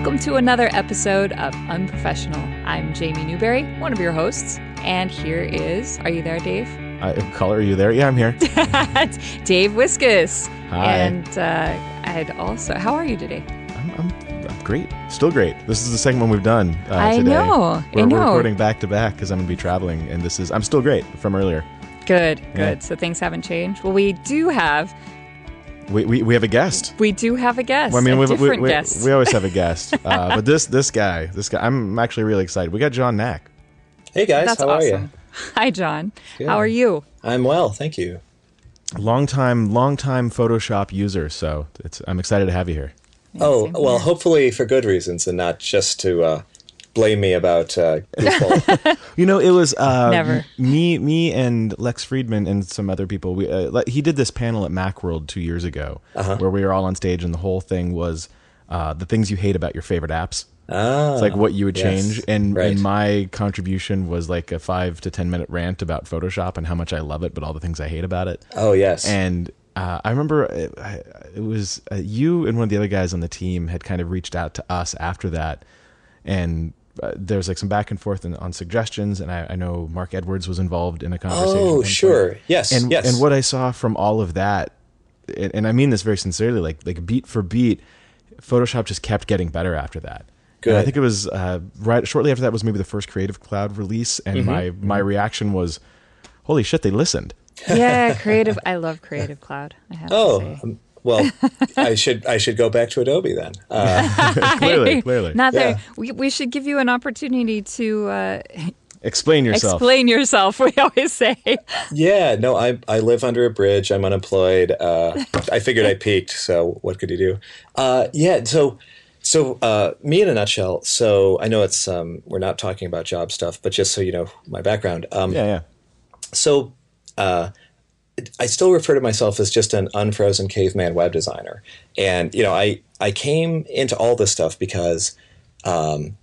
Welcome to another episode of Unprofessional. I'm Jaimee Newberry, one of your hosts, and here is, are you there, Dave? Uh, Color, are you there? Yeah, I'm here. Dave Wiskus. Hi. And uh, I'd also, how are you today? I'm, I'm, I'm great. Still great. This is the second one we've done uh, I today. know, I We're, know. we're recording back to back because I'm going to be traveling, and this is I'm still great from earlier. Good, good. Yeah. So things haven't changed. Well, we do have, We, we, we have a guest. we do have a guest. Well, I mean, a we, different we, we, guest. we always have a guest, uh, but this this guy, this guy, I'm actually really excited. We got John Nack. Hey guys, That's how are awesome. you? Hi, John. Good. How are you? I'm well, thank you. long time long time Photoshop user. So it's I'm excited to have you here. oh, well, here. hopefully for good reasons and not just to uh, blame me about uh, You know, it was uh, Never. me, me, and Lex Friedman and some other people. We uh, he did this panel at MacWorld two years ago, Uh-huh. where we were all on stage, and the whole thing was uh, the things you hate about your favorite apps. ah, It's like what you would yes, change, and, right. and my contribution was like a five to ten minute rant about Photoshop and how much I love it, but all the things I hate about it. oh yes, And uh, I remember it, it was uh, you and one of the other guys on the team had kind of reached out to us after that, and uh, there like some back and forth on, on suggestions. And I, I know Mark Edwards was involved in a conversation. Oh, one oh point. sure, yes, And yes, and what I saw from all of that, and, and I mean this very sincerely, like like beat for beat, Photoshop just kept getting better after that. And I think it was uh, right shortly after that was maybe the first Creative Cloud release, and Mm-hmm. my my reaction was, "Holy shit, they listened!" Yeah, creative. I love Creative Cloud. I have to oh, say. Well, I should I should go back to Adobe then. Uh, clearly, clearly. Not Yeah. that we, we should give you an opportunity to uh, Explain yourself. explain yourself. We always say. yeah, no, I I live under a bridge. I'm unemployed. Uh, I figured I peaked, so what could you do? Uh, yeah, so. So, uh, me in a nutshell. So, I know it's um, we're not talking about job stuff, but just so you know my background. Um, Yeah, yeah. so uh, I still refer to myself as just an unfrozen caveman web designer, and you know, I I came into all this stuff because, um,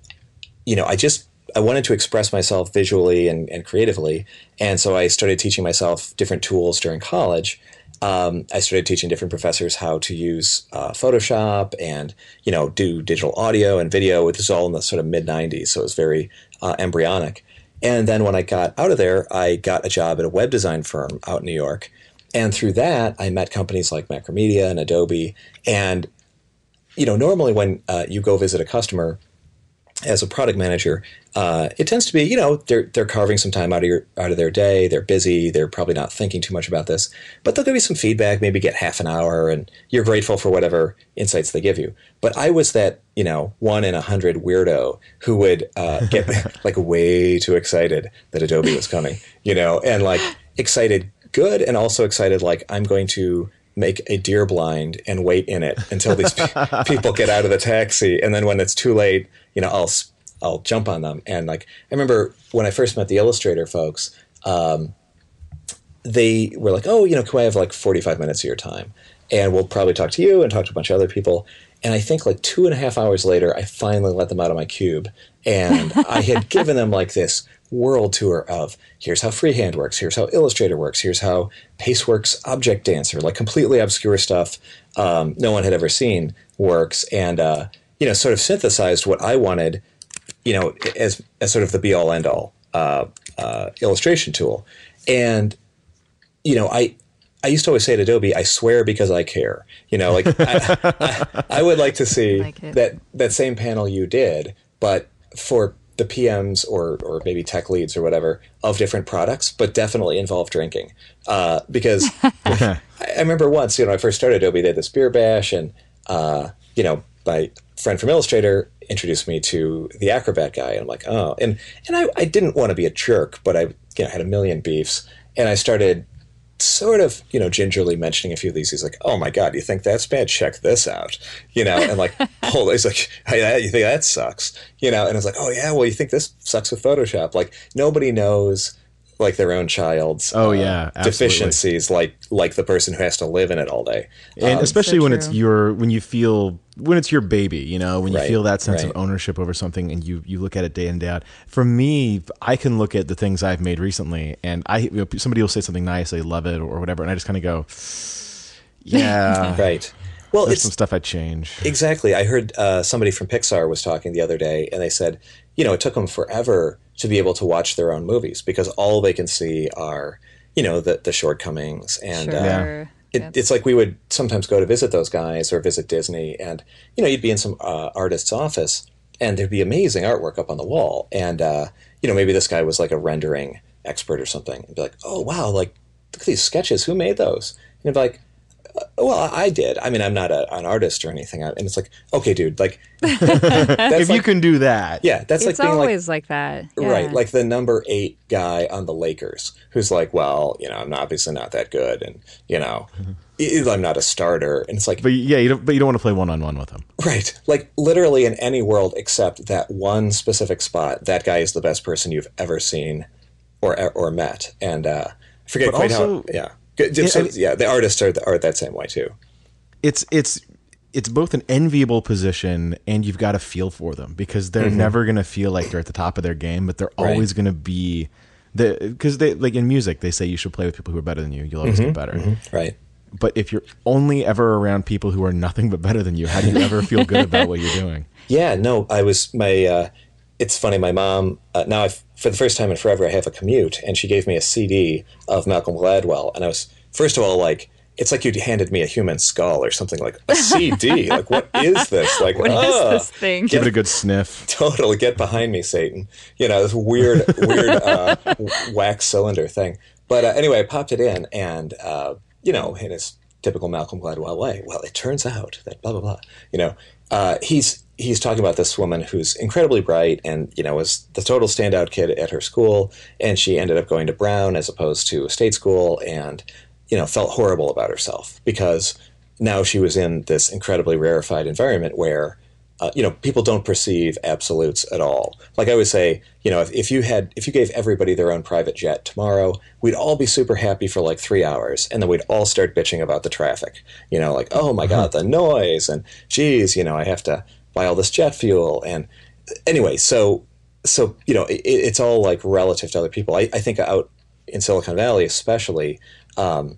you know, I just I wanted to express myself visually and, and creatively, and so I started teaching myself different tools during college. Um, I started teaching different professors how to use uh, Photoshop and you know do digital audio and video, which was all in the sort of mid '90s, so it was very uh, embryonic. And then when I got out of there, I got a job at a web design firm out in New York. And through that, I met companies like Macromedia and Adobe. And, you know, normally when uh, you go visit a customer as a product manager, uh, it tends to be, you know, they're, they're carving some time out of, your, out of their day. They're busy. They're probably not thinking too much about this. But they'll give you some feedback, maybe get half an hour, and you're grateful for whatever insights they give you. But I was that, you know, one in a hundred weirdo who would uh, get like way too excited that Adobe was coming, you know, and like excited good and also excited like I'm going to make a deer blind and wait in it until these pe- people get out of the taxi. And then when it's too late you know I'll I'll jump on them. And like I remember when I first met the illustrator folks um, they were like oh you know can I have like 45 minutes of your time? And we'll probably talk to you and talk to a bunch of other people. And I think like two and a half hours later I finally let them out of my cube. And I had given them like this world tour of here's how freehand works, here's how Illustrator works, here's how Pace works Object Dancer, like completely obscure stuff um, no one had ever seen works, and uh, you know, sort of synthesized what I wanted, you know, as as sort of the be all end all uh, uh, illustration tool, and you know, I. I used to always say at Adobe, I swear because I care. You know, like I, I, I would like to see Like that that same panel you did, but for the PMs or or maybe tech leads or whatever of different products, but definitely involve drinking. Uh, because I, I remember once, you know, I first started Adobe, they had this beer bash, and uh, you know, my friend from Illustrator introduced me to the Acrobat guy, and I'm like, oh, and and I, I didn't want to be a jerk, but I you know had a million beefs, and I started sort of, you know, gingerly mentioning a few of these. He's like, "Oh my god, you think that's bad? Check this out," you know, and like, hold, he's like, hey, that- "You think that sucks?" You know, and it's like, "Oh yeah, well, you think this sucks with Photoshop?" Like nobody knows like their own child's uh, Oh, yeah, absolutely. deficiencies, like like the person who has to live in it all day. and Um, especially So when it's your when you feel when it's your baby you know when you Right, feel that sense right. of ownership over something and you you look at it day in day out for me i can look at the things i've made recently and i you know, somebody will say something nice they love it or whatever and i just kind of go yeah right. Well, There's it's some stuff I change. Exactly. I heard uh, somebody from Pixar was talking the other day, and they said, you know, it took them forever to be able to watch their own movies because all they can see are, you know, the the shortcomings. And sure. uh, Yeah. it, Yep. it's like we would sometimes go to visit those guys or visit Disney, and you know, you'd be in some uh, artist's office, and there'd be amazing artwork up on the wall, and uh, you know, maybe this guy was like a rendering expert or something, and be like, oh wow, like look at these sketches, who made those? And it'd be like. "Uh, Well, I did. I mean, I'm not a, an artist or anything. And it's like, okay, dude, like, that's if you can do that, yeah, that's like being always like, that. Yeah. Right, like the number eight guy on the Lakers, who's like, well, you know, I'm obviously not that good, and you know, I- I'm not a starter, and it's like, But yeah, you don't. But you don't want to play one on one with him, right, like literally in any world except that one specific spot, that guy is the best person you've ever seen or or met, and uh, I forget But quite also- how. Yeah, Good, so, yeah, the artists are are that same way too. It's it's it's both an enviable position and you've got to feel for them because they're Mm-hmm. never going to feel like they're at the top of their game, but they're Right. always going to be the because they like in music they say you should play with people who are better than you. You'll always Mm-hmm. get better. Right. But if you're only ever around people who are nothing but better than you, how do you ever feel good about what you're doing? Yeah, no, I was my. Uh, it's funny. My mom uh, now, I've, for the first time in forever, I have a commute, and she gave me a CD of Malcolm Gladwell, and I was first of all like, it's like you'd handed me a human skull or something like a CD. like, what is this? Like, What is ah, this thing? Give it a good sniff. totally get behind me, Satan. You know this weird, weird uh, wax cylinder thing. But uh, anyway, I popped it in, and uh, you know, in his typical Malcolm Gladwell way, well, it turns out that blah blah blah. You know, uh, he's he's talking about this woman who's incredibly bright, and you know, was the total standout kid at her school, and she ended up going to Brown as opposed to a state school, and you know, felt horrible about herself because now she was in this incredibly rarefied environment where uh, you know people don't perceive absolutes at all. Like i always say you know if, if you had if you gave everybody their own private jet tomorrow we'd all be super happy for like three hours and then we'd all start bitching about the traffic. You know like oh my god the noise and geez you know i have to buy all this jet fuel and anyway so so you know it, it's all like relative to other people. I, I think out in silicon valley especially um,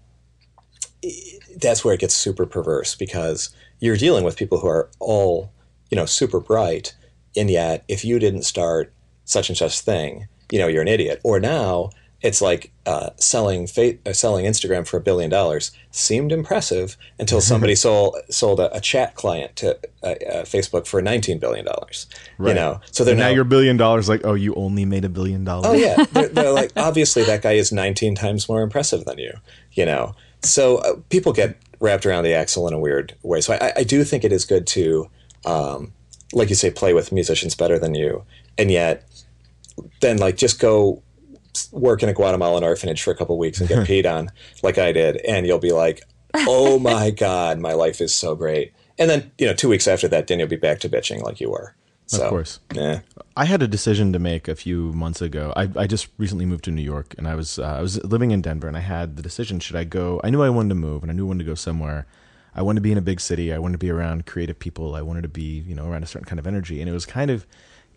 that's where it gets super perverse because you're dealing with people who are all you know super bright and yet if you didn't start such and such thing you know you're an idiot. Or now it's like uh, selling fa- uh, selling Instagram for a billion dollars seemed impressive until somebody sold sold a, a chat client to uh, uh, Facebook for 19 billion dollars you know so they're now now your billion dollars like, oh, you only made a billion dollars. Oh yeah, they're, they're like obviously that guy is 19 times more impressive than you. You know, so uh, people get wrapped around the axle in a weird way. So I, I do think it is good to, um, like you say, play with musicians better than you, and yet then like just go work in a Guatemalan orphanage for a couple weeks and get peed on like I did, and you'll be like, oh my god, my life is so great. And then you know, two weeks after that, then you'll be back to bitching like you were. So, Of course. Yeah. I had a decision to make a few months ago. I, I just recently moved to New York, and I was uh, I was living in Denver, and I had the decision: should I go? I knew I wanted to move, and I knew I wanted to go somewhere. I wanted to be in a big city. I wanted to be around creative people. I wanted to be you know around a certain kind of energy, and it was kind of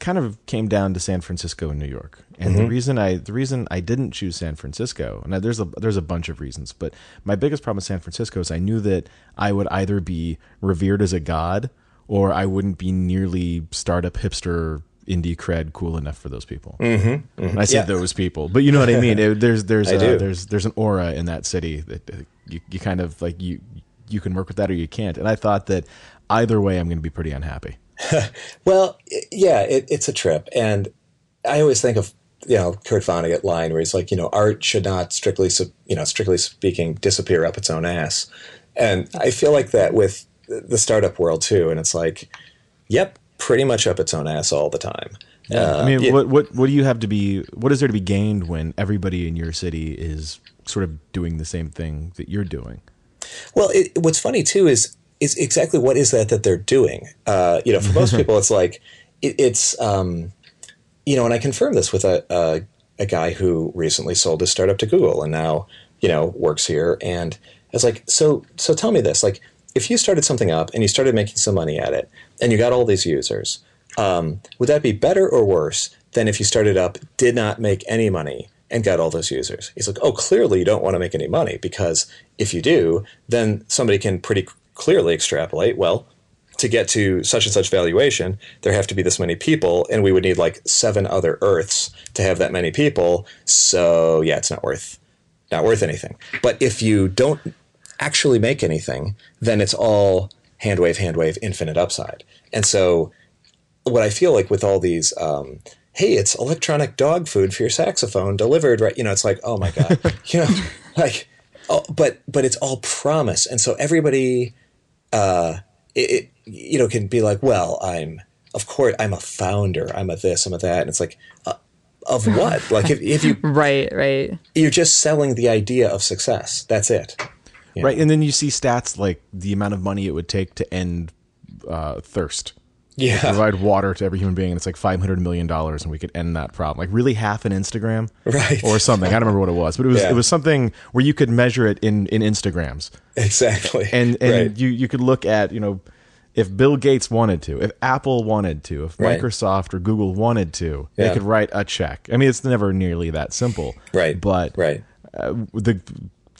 kind of came down to San Francisco and New York. And the reason I the reason I didn't choose San Francisco, and there's a there's a bunch of reasons, but my biggest problem with San Francisco is I knew that I would either be revered as a god or I wouldn't be nearly startup hipster indie cred cool enough for those people. Mm-hmm, And I said Yeah. those people, but you know what I mean. It- there's there's uh, there's there's an aura in that city that you you kind of like you you can work with that or you can't. And I thought that either way, I'm going to be pretty unhappy. Well, yeah, it, it's a trip, and I always think of you know Kurt Vonnegut line where he's like, you know, art should not strictly, you know, strictly speaking, disappear up its own ass, and I feel like that with the startup world too, and it's like, yep, pretty much up its own ass all the time. Uh, I mean, yeah, what what what do you have to be? What is there to be gained when everybody in your city is sort of doing the same thing that you're doing? Well, it, what's funny too is is exactly what is that that they're doing. Uh, you know, for most people, it's like it, it's um, you know, and I confirmed this with a, a a guy who recently sold his startup to Google and now you know works here. And I was like, so so tell me this, like if you started something up and you started making some money at it and you got all these users, um, would that be better or worse than if you started up, did not make any money, and got all those users? He's like, oh, clearly you don't want to make any money because if you do, then somebody can pretty clearly extrapolate. Well, to get to such and such valuation, there have to be this many people, and we would need like seven other Earths to have that many people. So yeah, it's not worth not worth anything. But if you don't actually make anything, then it's all hand wave, hand wave, infinite upside. And so what I feel like with all these, um, hey, it's electronic dog food for your saxophone delivered, right? You know, it's like, oh my god, you know, like, oh, but but it's all promise, and so everybody, uh, it, it you know can be like, well, I'm of course I'm a founder, I'm a this, I'm a that, and it's like. Uh, of what? Like if, if you right, right, you're just selling the idea of success. That's it. Yeah. Right, and then you see stats like the amount of money it would take to end uh, thirst. Yeah, provide water to every human being, and it's like five hundred million dollars, and we could end that problem. Like really, half an Instagram, right, or something. I don't remember what it was, but it was Yeah. it was something where you could measure it in in Instagrams, exactly. and and right. you you could look at you know if Bill Gates wanted to, if Apple wanted to, if Right. Microsoft or Google wanted to, Yeah. they could write a check. I mean, it's never nearly that simple, Right. But right. uh, the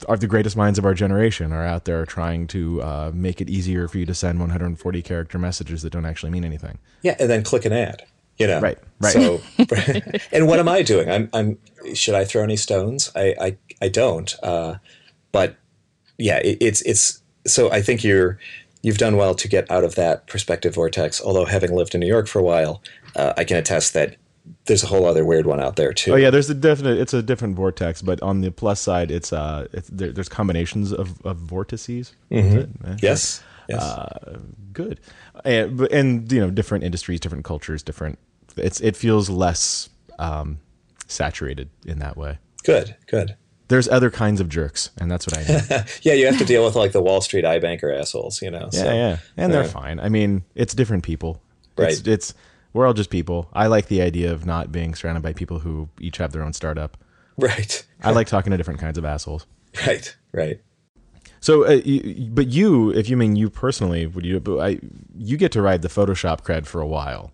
are the greatest minds of our generation are out there trying to uh, make it easier for you to send 140 character messages that don't actually mean anything. Yeah, and then click an ad. You know, Right, right. So, and what am I doing? I'm, I'm. Should I throw any stones? I, I, I don't. Uh, but yeah, it, it's, it's. So I think you're, you've done well to get out of that perspective vortex. Although having lived in New York for a while, uh, I can attest that there's a whole other weird one out there too. Oh yeah, there's a definite. It's a different vortex, but on the plus side, it's uh, it's, there, there's combinations of, of vortices. Eh, Yes. Yes. uh, good, and, and you know, different industries, different cultures, different. It's it feels less um, saturated in that way. good. Good. There's other kinds of jerks, and that's what I. Yeah, you have to deal with like the Wall Street iBanker assholes. You know. Yeah, so, yeah, and they're yeah. fine. I mean, it's different people. It's, Right. It's we're all just people. I like the idea of not being surrounded by people who each have their own startup. Right. I like talking to different kinds of assholes. Right. Right. So, uh, you, but you, if you mean you personally, would you? But I, you get to ride the Photoshop cred for a while.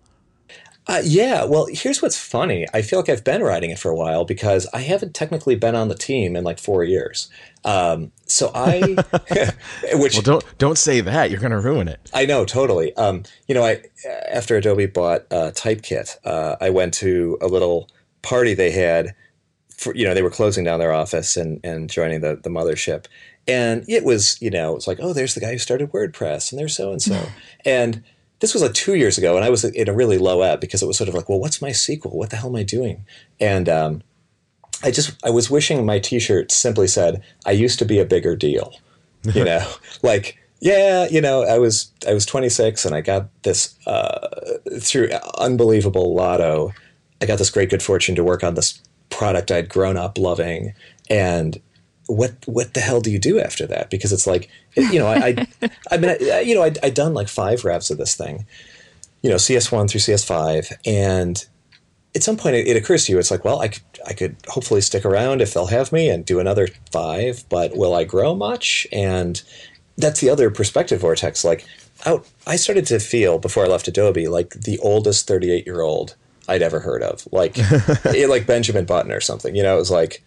Uh, yeah, well, here's what's funny. I feel like I've been writing it for a while because I haven't technically been on the team in like four years. Um, so I, which Well, don't don't say that. You're going to ruin it. I know totally. Um, you know, I after Adobe bought uh, Typekit, uh, I went to a little party they had. For, you know, they were closing down their office and and joining the the mothership, and it was you know it's like oh there's the guy who started WordPress and there's so and so, and this was like two years ago, and I was in a really low ebb because it was sort of like well what's my sequel? What the hell am I doing? And um, I just I was wishing my T-shirt simply said I used to be a bigger deal, you know, like yeah, you know, I was I was 26 and I got this uh, through unbelievable lotto. I got this great good fortune to work on this product I'd grown up loving, and what what the hell do you do after that? Because it's like you know I I, I mean I, you know I'd, I'd done like five revs of this thing, you know CS1 through CS5, and at some point it, it occurs to you it's like well I could I could hopefully stick around if they'll have me and do another five, but will I grow much? And that's the other perspective vortex. Like out, I started to feel before I left Adobe like the oldest 38 year old I'd ever heard of, like eh, like Benjamin Button or something. You know, it was like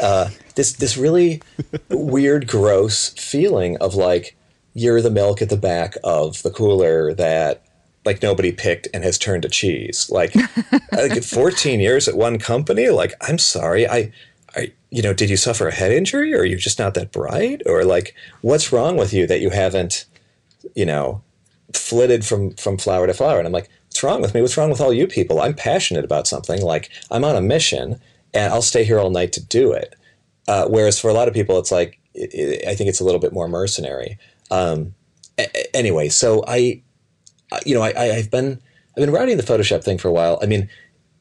uh, this this really weird, gross feeling of like you're the milk at the back of the cooler that like nobody picked and has turned to cheese. Like, like 14 years at one company. Like, I'm sorry, I, I, you know, did you suffer a head injury, or you're you just not that bright, or like, what's wrong with you that you haven't, you know, flitted from from flower to flower? And I'm like, what's wrong with me? What's wrong with all you people? I'm passionate about something. Like, I'm on a mission, and I'll stay here all night to do it. Uh, whereas for a lot of people, it's like it, it, I think it's a little bit more mercenary. Um, a- anyway, so I, you know, I, I've been I've been writing the Photoshop thing for a while. I mean,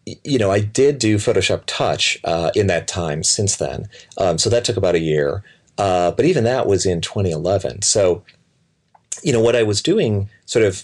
you know, I did do Photoshop Touch uh, in that time since then, um, so that took about a year. Uh, but even that was in 2011. So, you know, what I was doing, sort of,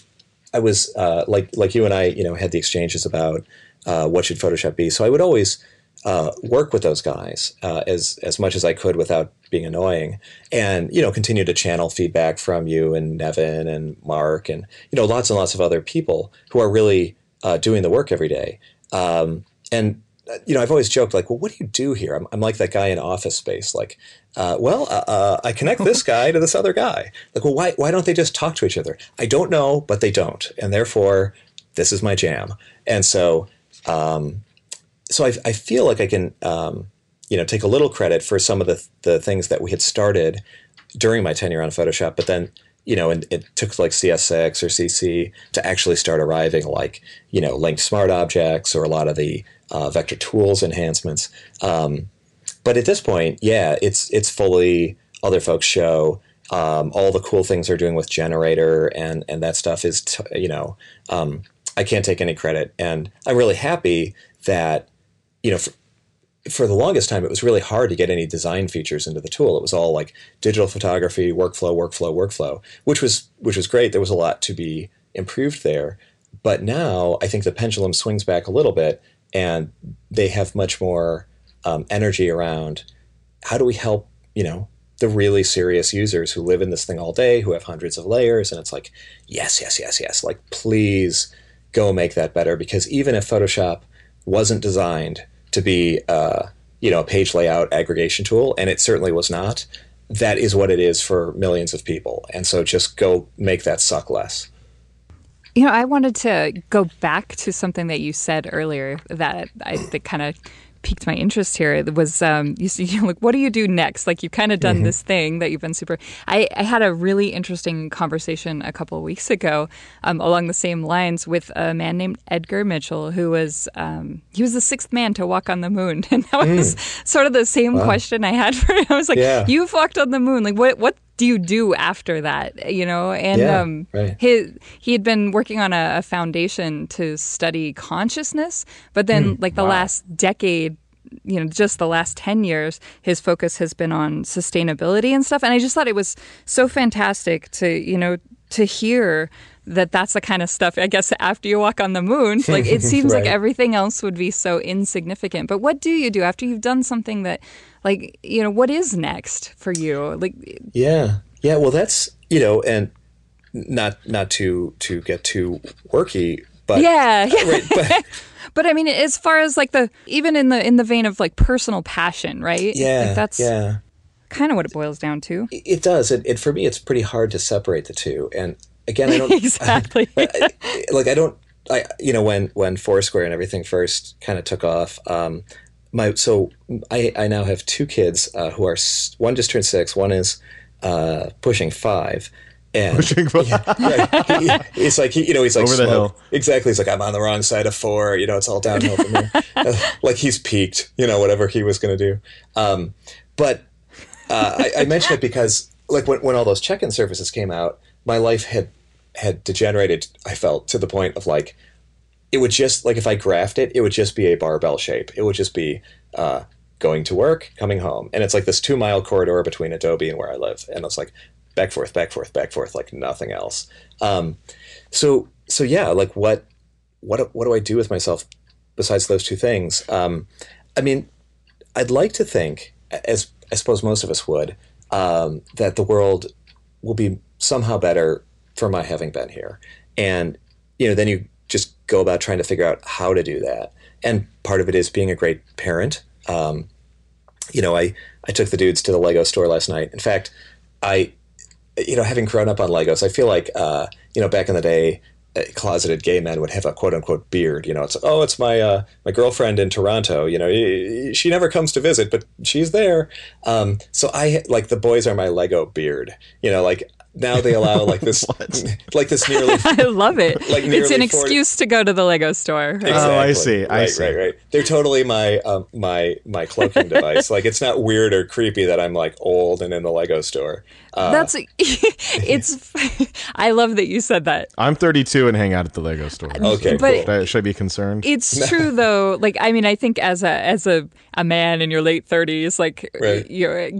I was uh, like like you and I, you know, had the exchanges about uh, what should Photoshop be. So I would always uh, work with those guys uh, as as much as I could without being annoying, and you know continue to channel feedback from you and Nevin and Mark and you know lots and lots of other people who are really uh, doing the work every day. Um, and you know, I've always joked like, well, what do you do here? I'm, I'm like that guy in Office Space. Like, uh, well, uh, uh, I connect this guy to this other guy. Like, well, why why don't they just talk to each other? I don't know, but they don't, and therefore, this is my jam. And so, um, so I, I feel like I can, um, you know, take a little credit for some of the the things that we had started during my tenure on Photoshop, but then you know, and it took like CS6 or CC to actually start arriving, like you know, linked smart objects or a lot of the uh, vector tools enhancements. Um, but at this point, yeah, it's it's fully other folks' show. Um, all the cool things they're doing with generator and and that stuff is t- you know um, I can't take any credit, and I'm really happy that you know. For, for the longest time, it was really hard to get any design features into the tool. It was all like digital photography, workflow, workflow, workflow, which was which was great. There was a lot to be improved there, but now I think the pendulum swings back a little bit, and they have much more um, energy around how do we help you know the really serious users who live in this thing all day, who have hundreds of layers, and it's like yes, yes, yes, yes, like please go make that better because even if Photoshop wasn't designed to be uh, you know a page layout aggregation tool, and it certainly was not. That is what it is for millions of people, and so just go make that suck less. You know, I wanted to go back to something that you said earlier that I that kind of piqued my interest here it was um, you see you know, like what do you do next like you've kind of done mm-hmm. this thing that you've been super I, I, had a really interesting conversation a couple of weeks ago um, along the same lines with a man named edgar mitchell who was um, he was the sixth man to walk on the moon and that was mm. sort of the same wow. question i had for him i was like yeah. you've walked on the moon like what what do you do after that? You know, and yeah, um, right. his he had been working on a, a, foundation to study consciousness, but then mm, like the wow. last decade. You know, just the last 10 years, his focus has been on sustainability and stuff. And I just thought it was so fantastic to, you know, to hear that that's the kind of stuff i guess after you walk on the moon like it seems right. like everything else would be so insignificant but what do you do after you've done something that like you know what is next for you like yeah yeah well that's you know and not not to to get too worky but yeah, yeah. Right, but, but I mean, as far as like the even in the in the vein of like personal passion, right? Yeah, like that's yeah, kind of what it boils down to. It does. It, it, for me, it's pretty hard to separate the two. And again, I don't exactly I, like I don't. I you know when when Foursquare and everything first kind of took off. Um, my so I, I now have two kids uh, who are one just turned six, one is uh, pushing five. And pushing five. Yeah, right. he, he's like he, you know he's like over the hill. Exactly. He's like I'm on the wrong side of four. You know it's all downhill from here. uh, like he's peaked. You know whatever he was going to do. Um, but uh, I, I mention it because like when when all those check-in services came out, my life had had degenerated. I felt to the point of like it would just like if I graphed it, it would just be a barbell shape. It would just be uh, going to work, coming home, and it's like this two mile corridor between Adobe and where I live, and it's like back forth, back forth, back forth, like nothing else. Um, so so yeah, like what what what do I do with myself besides those two things? Um, I mean, I'd like to think, as I suppose most of us would, um, that the world will be somehow better for my having been here, and you know, then you just go about trying to figure out how to do that. And part of it is being a great parent. Um, you know, I, I took the dudes to the Lego store last night. In fact, I, you know, having grown up on Legos, I feel like, uh, you know, back in the day, uh, closeted gay men would have a quote unquote beard. You know, it's oh, it's my uh, my girlfriend in Toronto. You know, she never comes to visit, but she's there. Um, so I like the boys are my Lego beard. You know, like now they allow like this like this nearly I love it. Like it's an 40, excuse to go to the Lego store. Exactly. Oh, I see. I right, see. Right, right. They're totally my um, my my cloaking device. Like it's not weird or creepy that I'm like old and in the Lego store. Uh, That's it's. I love that you said that. I'm 32 and hang out at the Lego store. Okay, but cool. should I be concerned? It's true though. Like I mean, I think as a as a a man in your late 30s, like right. you're.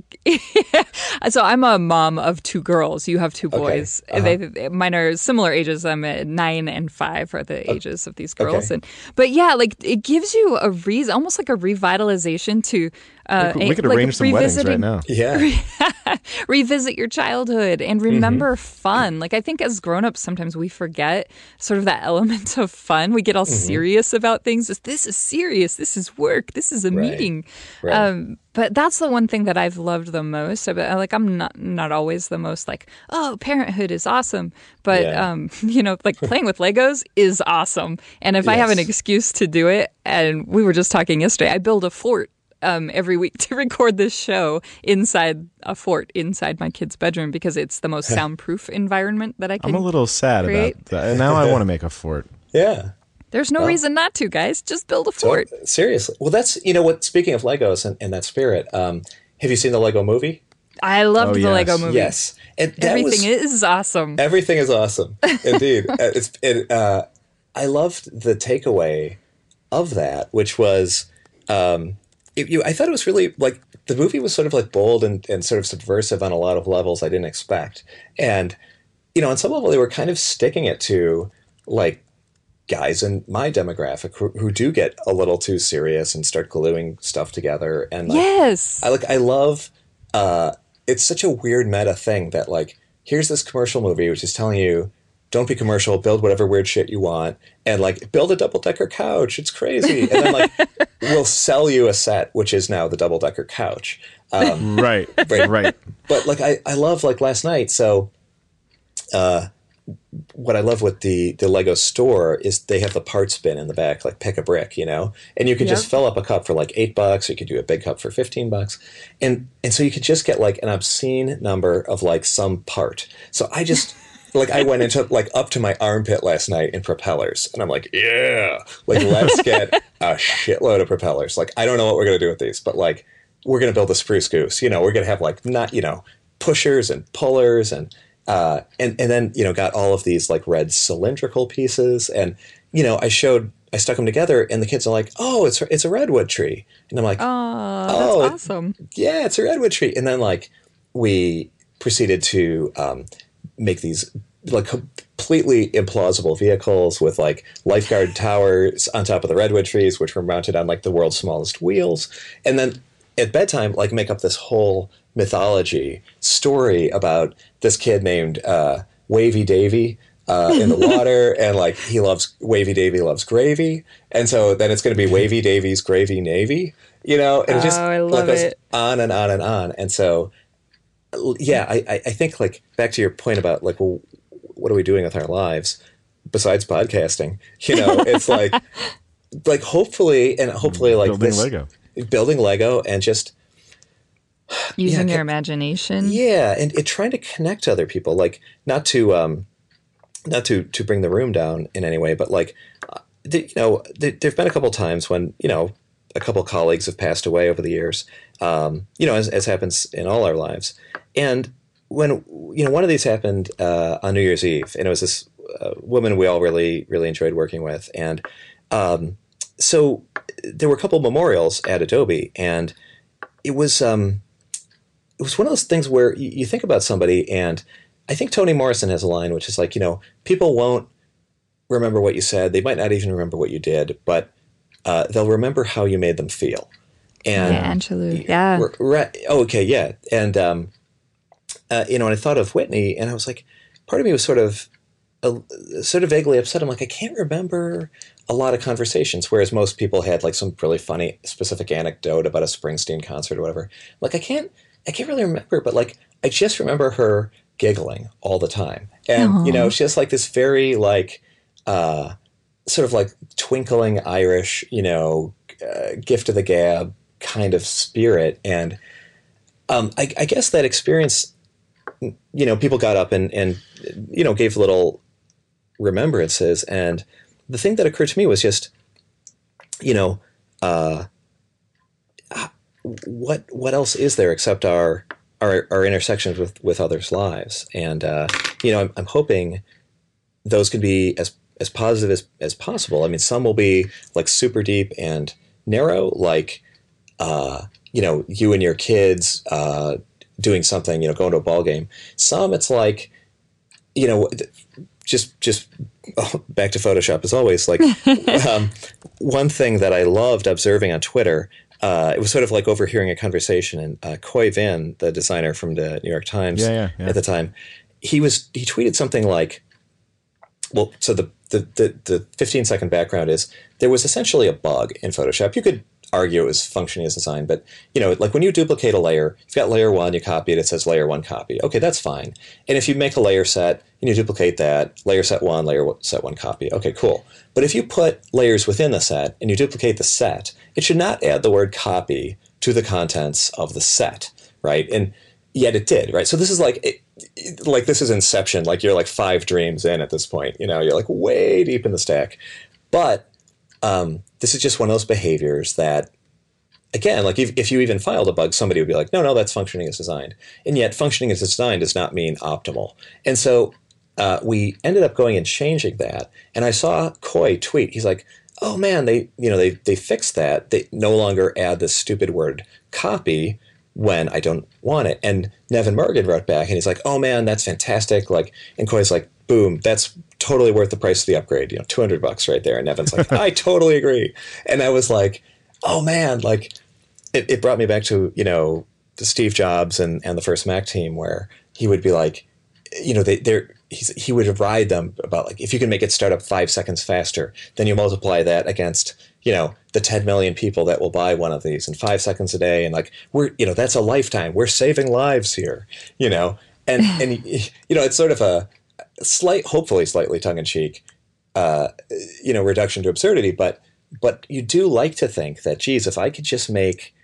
so I'm a mom of two girls. You have two boys. Okay. Uh-huh. They, mine are similar ages. I'm at nine and five are the ages of these girls. Okay. And but yeah, like it gives you a reason, almost like a revitalization to uh, we could, we could like arrange some weddings right now. Yeah. revisit your childhood and remember mm-hmm. fun. Like I think as grown-ups sometimes we forget sort of that element of fun. We get all mm-hmm. serious about things. This is serious. This is work. This is a right. meeting. Right. Um, but that's the one thing that I've loved the most. Like I'm not not always the most like oh parenthood is awesome, but yeah. um, you know like playing with Legos is awesome. And if yes. I have an excuse to do it, and we were just talking yesterday, I build a fort um, every week to record this show inside a fort inside my kid's bedroom because it's the most soundproof environment that I can. I'm a little sad create. about that. And now I want to make a fort. Yeah. There's no well, reason not to, guys. Just build a fort. So, seriously. Well, that's, you know what, speaking of Legos and, and that spirit, um, have you seen the Lego movie? I loved oh, the yes. Lego movie. Yes. And everything was, is awesome. Everything is awesome. Indeed. Uh, it's, it, uh, I loved the takeaway of that, which was, um, it, you, I thought it was really like the movie was sort of like bold and, and sort of subversive on a lot of levels I didn't expect. And, you know, on some level, they were kind of sticking it to like guys in my demographic who, who do get a little too serious and start gluing stuff together. And like, yes, I like, I love, uh, it's such a weird meta thing that like, here's this commercial movie, which is telling you, don't be commercial, build whatever weird shit you want, and like build a double decker couch. It's crazy. And then like we'll sell you a set, which is now the double decker couch. Um, right, right, right. But like I, I love like last night. So, uh, what I love with the the Lego store is they have the parts bin in the back, like pick a brick, you know, and you can yep. just fill up a cup for like eight bucks. Or you could do a big cup for fifteen bucks, and and so you could just get like an obscene number of like some part. So I just like I went into like up to my armpit last night in propellers, and I'm like, yeah, like let's get a shitload of propellers. Like I don't know what we're gonna do with these, but like we're gonna build a spruce goose. You know, we're gonna have like not you know pushers and pullers and uh, and and then you know got all of these like red cylindrical pieces, and you know I showed I stuck them together, and the kids are like, "Oh, it's it's a redwood tree," and I'm like, "Oh, oh that's awesome! yeah, it's a redwood tree." And then like we proceeded to um, make these like completely implausible vehicles with like lifeguard towers on top of the redwood trees, which were mounted on like the world's smallest wheels, and then at bedtime, like make up this whole mythology story about this kid named uh, Wavy Davy. Uh, in the water, and like he loves Wavy Davy loves gravy, and so then it's going to be Wavy Davy's gravy navy, you know, and it just oh, like, goes it. on and on and on, and so yeah, I, I think like back to your point about like, well, what are we doing with our lives besides podcasting? You know, it's like, like hopefully, and hopefully, like building this, Lego, building Lego, and just using yeah, your imagination. Yeah, and, and trying to connect to other people, like not to, um, not to to bring the room down in any way, but like, uh, the, you know, the, there've been a couple times when you know a couple colleagues have passed away over the years. Um, you know, as, as happens in all our lives, and when you know one of these happened uh, on New Year's Eve, and it was this uh, woman we all really really enjoyed working with, and um, so there were a couple memorials at Adobe, and it was um, it was one of those things where you, you think about somebody, and I think Toni Morrison has a line which is like, you know, people won't remember what you said, they might not even remember what you did, but uh, they'll remember how you made them feel. And yeah, Angelou, yeah. Right, oh, okay, yeah, and um, uh, you know, and I thought of Whitney, and I was like, part of me was sort of, uh, sort of vaguely upset. I'm like, I can't remember a lot of conversations, whereas most people had like some really funny specific anecdote about a Springsteen concert or whatever. Like, I can't, I can't really remember, but like, I just remember her giggling all the time, and Aww. you know, she has like this very like, uh, sort of like twinkling Irish, you know, uh, gift of the gab kind of spirit, and um, I, I guess that experience you know, people got up and, and, you know, gave little remembrances. And the thing that occurred to me was just, you know, uh, what, what else is there except our, our, our intersections with, with others' lives? And, uh, you know, I'm, I'm hoping those can be as, as positive as, as possible. I mean, some will be like super deep and narrow, like, uh, you know, you and your kids, uh, doing something, you know, going to a ball game. Some it's like, you know, just just oh, back to Photoshop as always. Like um, one thing that I loved observing on Twitter uh, it was sort of like overhearing a conversation, and uh, Khoi Vinh, the designer from the New York Times Yeah, yeah, yeah. at the time, he was he tweeted something like, well, so the, the the the 15 second background is there was essentially a bug in Photoshop. You could argue it was functioning as design, but you know, like when you duplicate a layer, you've got layer one, you copy it, it says layer one copy. Okay, that's fine. And if you make a layer set and you duplicate that, layer set one, layer set one copy. Okay, cool. But if you put layers within the set and you duplicate the set, it should not add the word copy to the contents of the set, right? And yet it did, right? So this is like, it, like this is Inception. Like you're like five dreams in at this point. You know, you're like way deep in the stack. But um, this is just one of those behaviors that, again, like if, if you even filed a bug, somebody would be like, no, no, that's functioning as designed. And yet, functioning as designed does not mean optimal. And so uh, we ended up going and changing that. And I saw Khoi tweet. He's like, oh man, they you know they they fixed that. They no longer add this stupid word copy when I don't want it. And Nevin Morgan wrote back and he's like, oh man, that's fantastic. Like, and Khoi's like, boom, that's totally worth the price of the upgrade. You know, two hundred bucks right there. And Nevin's like, I totally agree. And I was like, oh man, like it, it brought me back to you know Steve Jobs and and the first Mac team where he would be like, you know, they they're he's, he would ride them about like if you can make it start up five seconds faster, then you multiply that against you know the 10 million people that will buy one of these in five seconds a day, and like we're you know that's a lifetime. We're saving lives here, you know, and and you know it's sort of a slight, hopefully slightly tongue in cheek, uh, you know, reduction to absurdity, but but you do like to think that, geez, if I could just make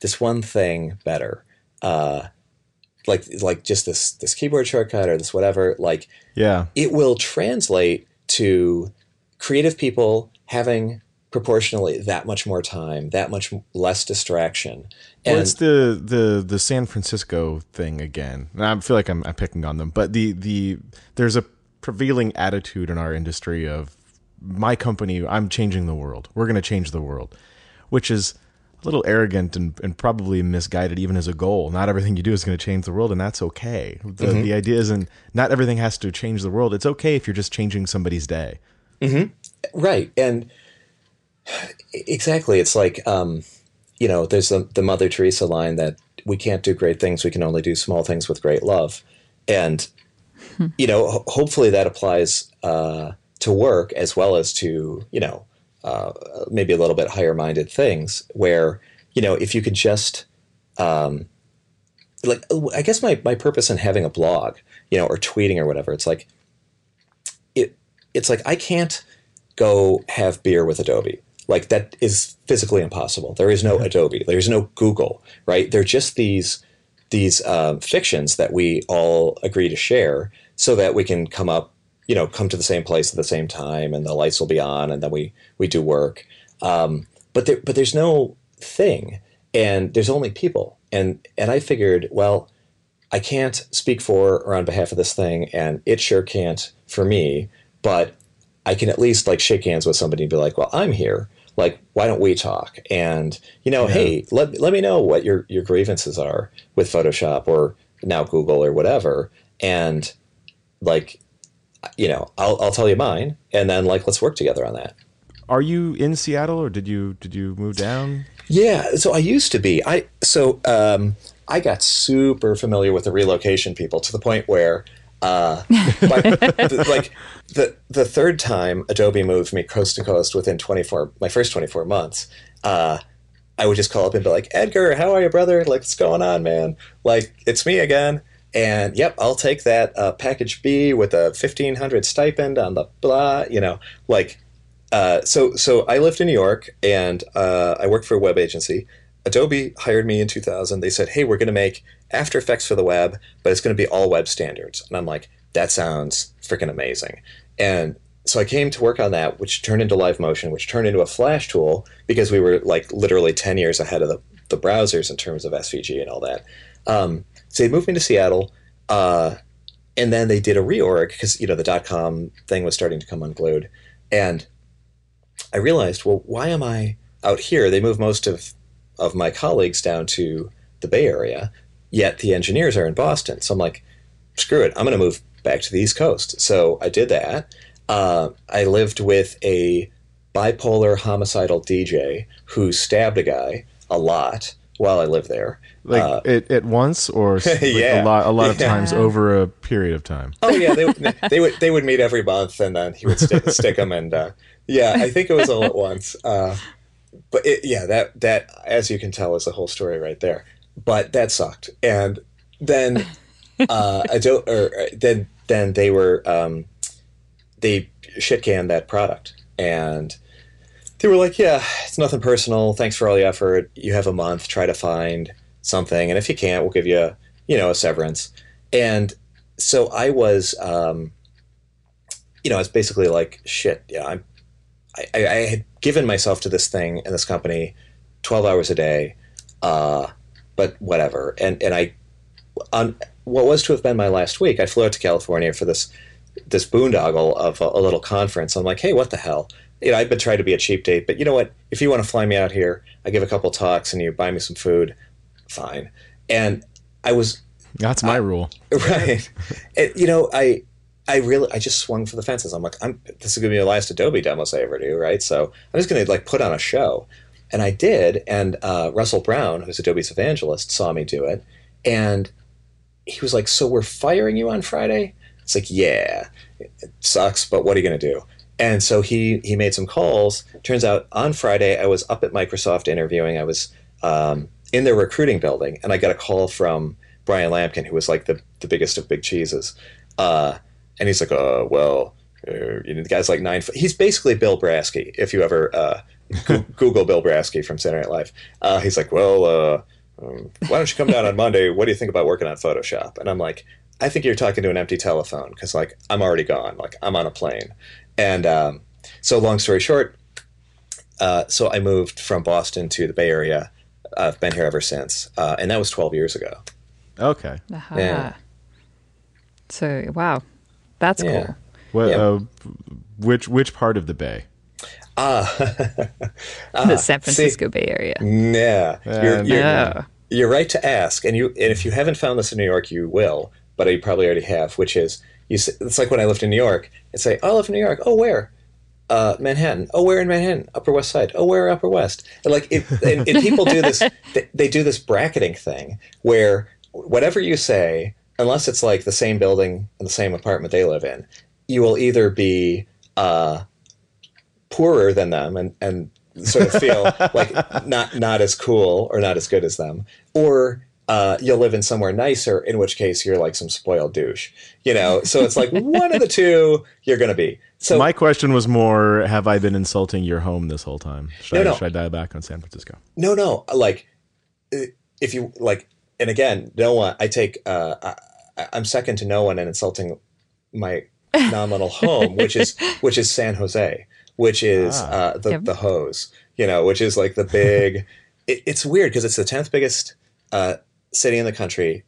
this one thing better, uh, like like just this this keyboard shortcut or this whatever, like Yeah. it will translate to creative people having proportionally that much more time, that much less distraction. Well, it's the, the the San Francisco thing again. And I feel like I'm, I'm picking on them, but the the there's a prevailing attitude in our industry of my company. I'm changing the world. We're going to change the world, which is little arrogant and, and probably misguided, even as a goal. Not everything you do is going to change the world, and that's okay. The the idea isn't not everything has to change the world. It's okay if you're just changing somebody's day. Right. And exactly. It's like, um, you know, there's the, the Mother Teresa line that we can't do great things, we can only do small things with great love. And, you know, ho- hopefully that applies uh, to work as well as to, you know, uh, maybe a little bit higher minded things where, you know, if you could just, um, like, I guess my, my purpose in having a blog, you know, or tweeting or whatever, it's like, it, it's like I can't go have beer with Adobe. Like that is physically impossible. There is no Adobe. There's no Google. Right? They're just these these um, fictions that we all agree to share, so that we can come up, you know, come to the same place at the same time, and the lights will be on, and then we we do work. Um, but there, but there's no thing, and there's only people, and and I figured, well, I can't speak for or on behalf of this thing, and it sure can't for me. But I can at least like shake hands with somebody and be like, "Well, I'm here. Like, why don't we talk?" And you know, hey, let let me know what your your grievances are with Photoshop or now Google or whatever, and like, you know, I'll I'll tell you mine, and then like let's work together on that. Are you in Seattle or did you did you move down? Yeah, so I used to be. I so um, I got super familiar with the relocation people to the point where, uh, by, the, like the the third time Adobe moved me coast to coast within twenty four my first twenty four months, uh, I would just call up and be like, Edgar, how are you, brother? Like, what's going on, man? Like, it's me again. And yep, I'll take that uh, package B with a fifteen hundred stipend on the blah. You know, like uh, so so I lived in New York and uh, I worked for a web agency. Adobe hired me in 2000. They said, "Hey, we're going to make After Effects for the web, but it's going to be all web standards." And I'm like, "That sounds freaking amazing." And so I came to work on that, which turned into Live Motion, which turned into a Flash tool because we were like literally 10 years ahead of the, the browsers in terms of SVG and all that. Um, so they moved me to Seattle, uh, and then they did a reorg because you know the dot com thing was starting to come unglued, and I realized, well, why am I out here? They moved most of of my colleagues down to the Bay Area, yet the engineers are in Boston. So I'm like, screw it, I'm going to move back to the East Coast. So I did that. Uh, I lived with a bipolar homicidal DJ who stabbed a guy a lot while I lived there. Like Uh, it at once, or like Yeah. a lot, a lot of Yeah. times over a period of time. Oh yeah, they would they would they would meet every month, and then he would stick, stick them. And uh, yeah, I think it was all at once. Uh, but it, yeah, that that as you can tell is the whole story right there. But that sucked. And then uh, I don't. Or uh, then then they were um, they shit canned that product, and they were like, "Yeah, it's nothing personal. Thanks for all the effort. You have a month. Try to find something, and if you can't, we'll give you you know a severance." And so I was, um, you know, I was basically like, shit, yeah, I'm, I, I, had given myself to this thing and this company 12 hours a day, uh, but whatever. And, and I, on what was to have been my last week, I flew out to California for this, this boondoggle of a, a little conference. I'm like, hey, what the hell? You know, I've been trying to be a cheap date, but you know what? If you want to fly me out here, I give a couple talks and you buy me some food, fine. And I was That's my rule. right. And, you know i i really i just swung for the fences. I'm like i'm this is going to be the last adobe demos i ever do right? So i'm just going to like put on a show. And i did and uh, russell brown who's adobe's evangelist saw me do it. And he was like so we're firing you on friday? It's like yeah. It sucks but what are you going to do and so he he made some calls turns out on friday i was up at microsoft interviewing i was um, in their recruiting building and i got a call from Bryan Lamkin, who was like the, the biggest of big cheeses. Uh, and he's like, uh, well, uh, you know, the guy's like nine foot. He's basically Bill Brasky, if you ever uh, Google Bill Brasky from Saturday Night Live. Uh, he's like, well, uh, um, why don't you come down on Monday? What do you think about working on Photoshop? And I'm like, I think you're talking to an empty telephone because, like, I'm already gone. Like, I'm on a plane. And um, so, long story short, uh, so I moved from Boston to the Bay Area. I've been here ever since. Uh, and that was 12 years ago. Okay. Aha. Yeah. So wow, that's Yeah. cool. What? Yeah. Uh, which which part of the bay? the San Francisco Bay Area. Yeah, you're, you're, Yeah. you're right to ask, and you and if you haven't found this in New York, you will, but you probably already have. Which is, you. s- It's like when I lived in New York. It's say, oh, I live in New York. Oh, where? Uh, Manhattan. Oh, where in Manhattan? Upper West Side. Oh, where Upper West? And like, it, and, and people do this. They, they do this bracketing thing where whatever you say, unless it's like the same building and the same apartment they live in, you will either be uh, poorer than them and, and sort of feel like not not as cool or not as good as them, or uh, you'll live in somewhere nicer, in which case you're like some spoiled douche, you know. So it's like one of the two you're going to be. So My question was more: Have I been insulting your home this whole time? Should, No, I, no. should I dial back on San Francisco? no, no, like uh, if you like, and again, no one. I take. Uh, I, I'm second to no one in insulting my nominal home, which is which is San Jose, which is Ah. uh, the Yep. the hose, you know, which is like the big. it, it's weird because it's the tenth biggest uh, city in the country.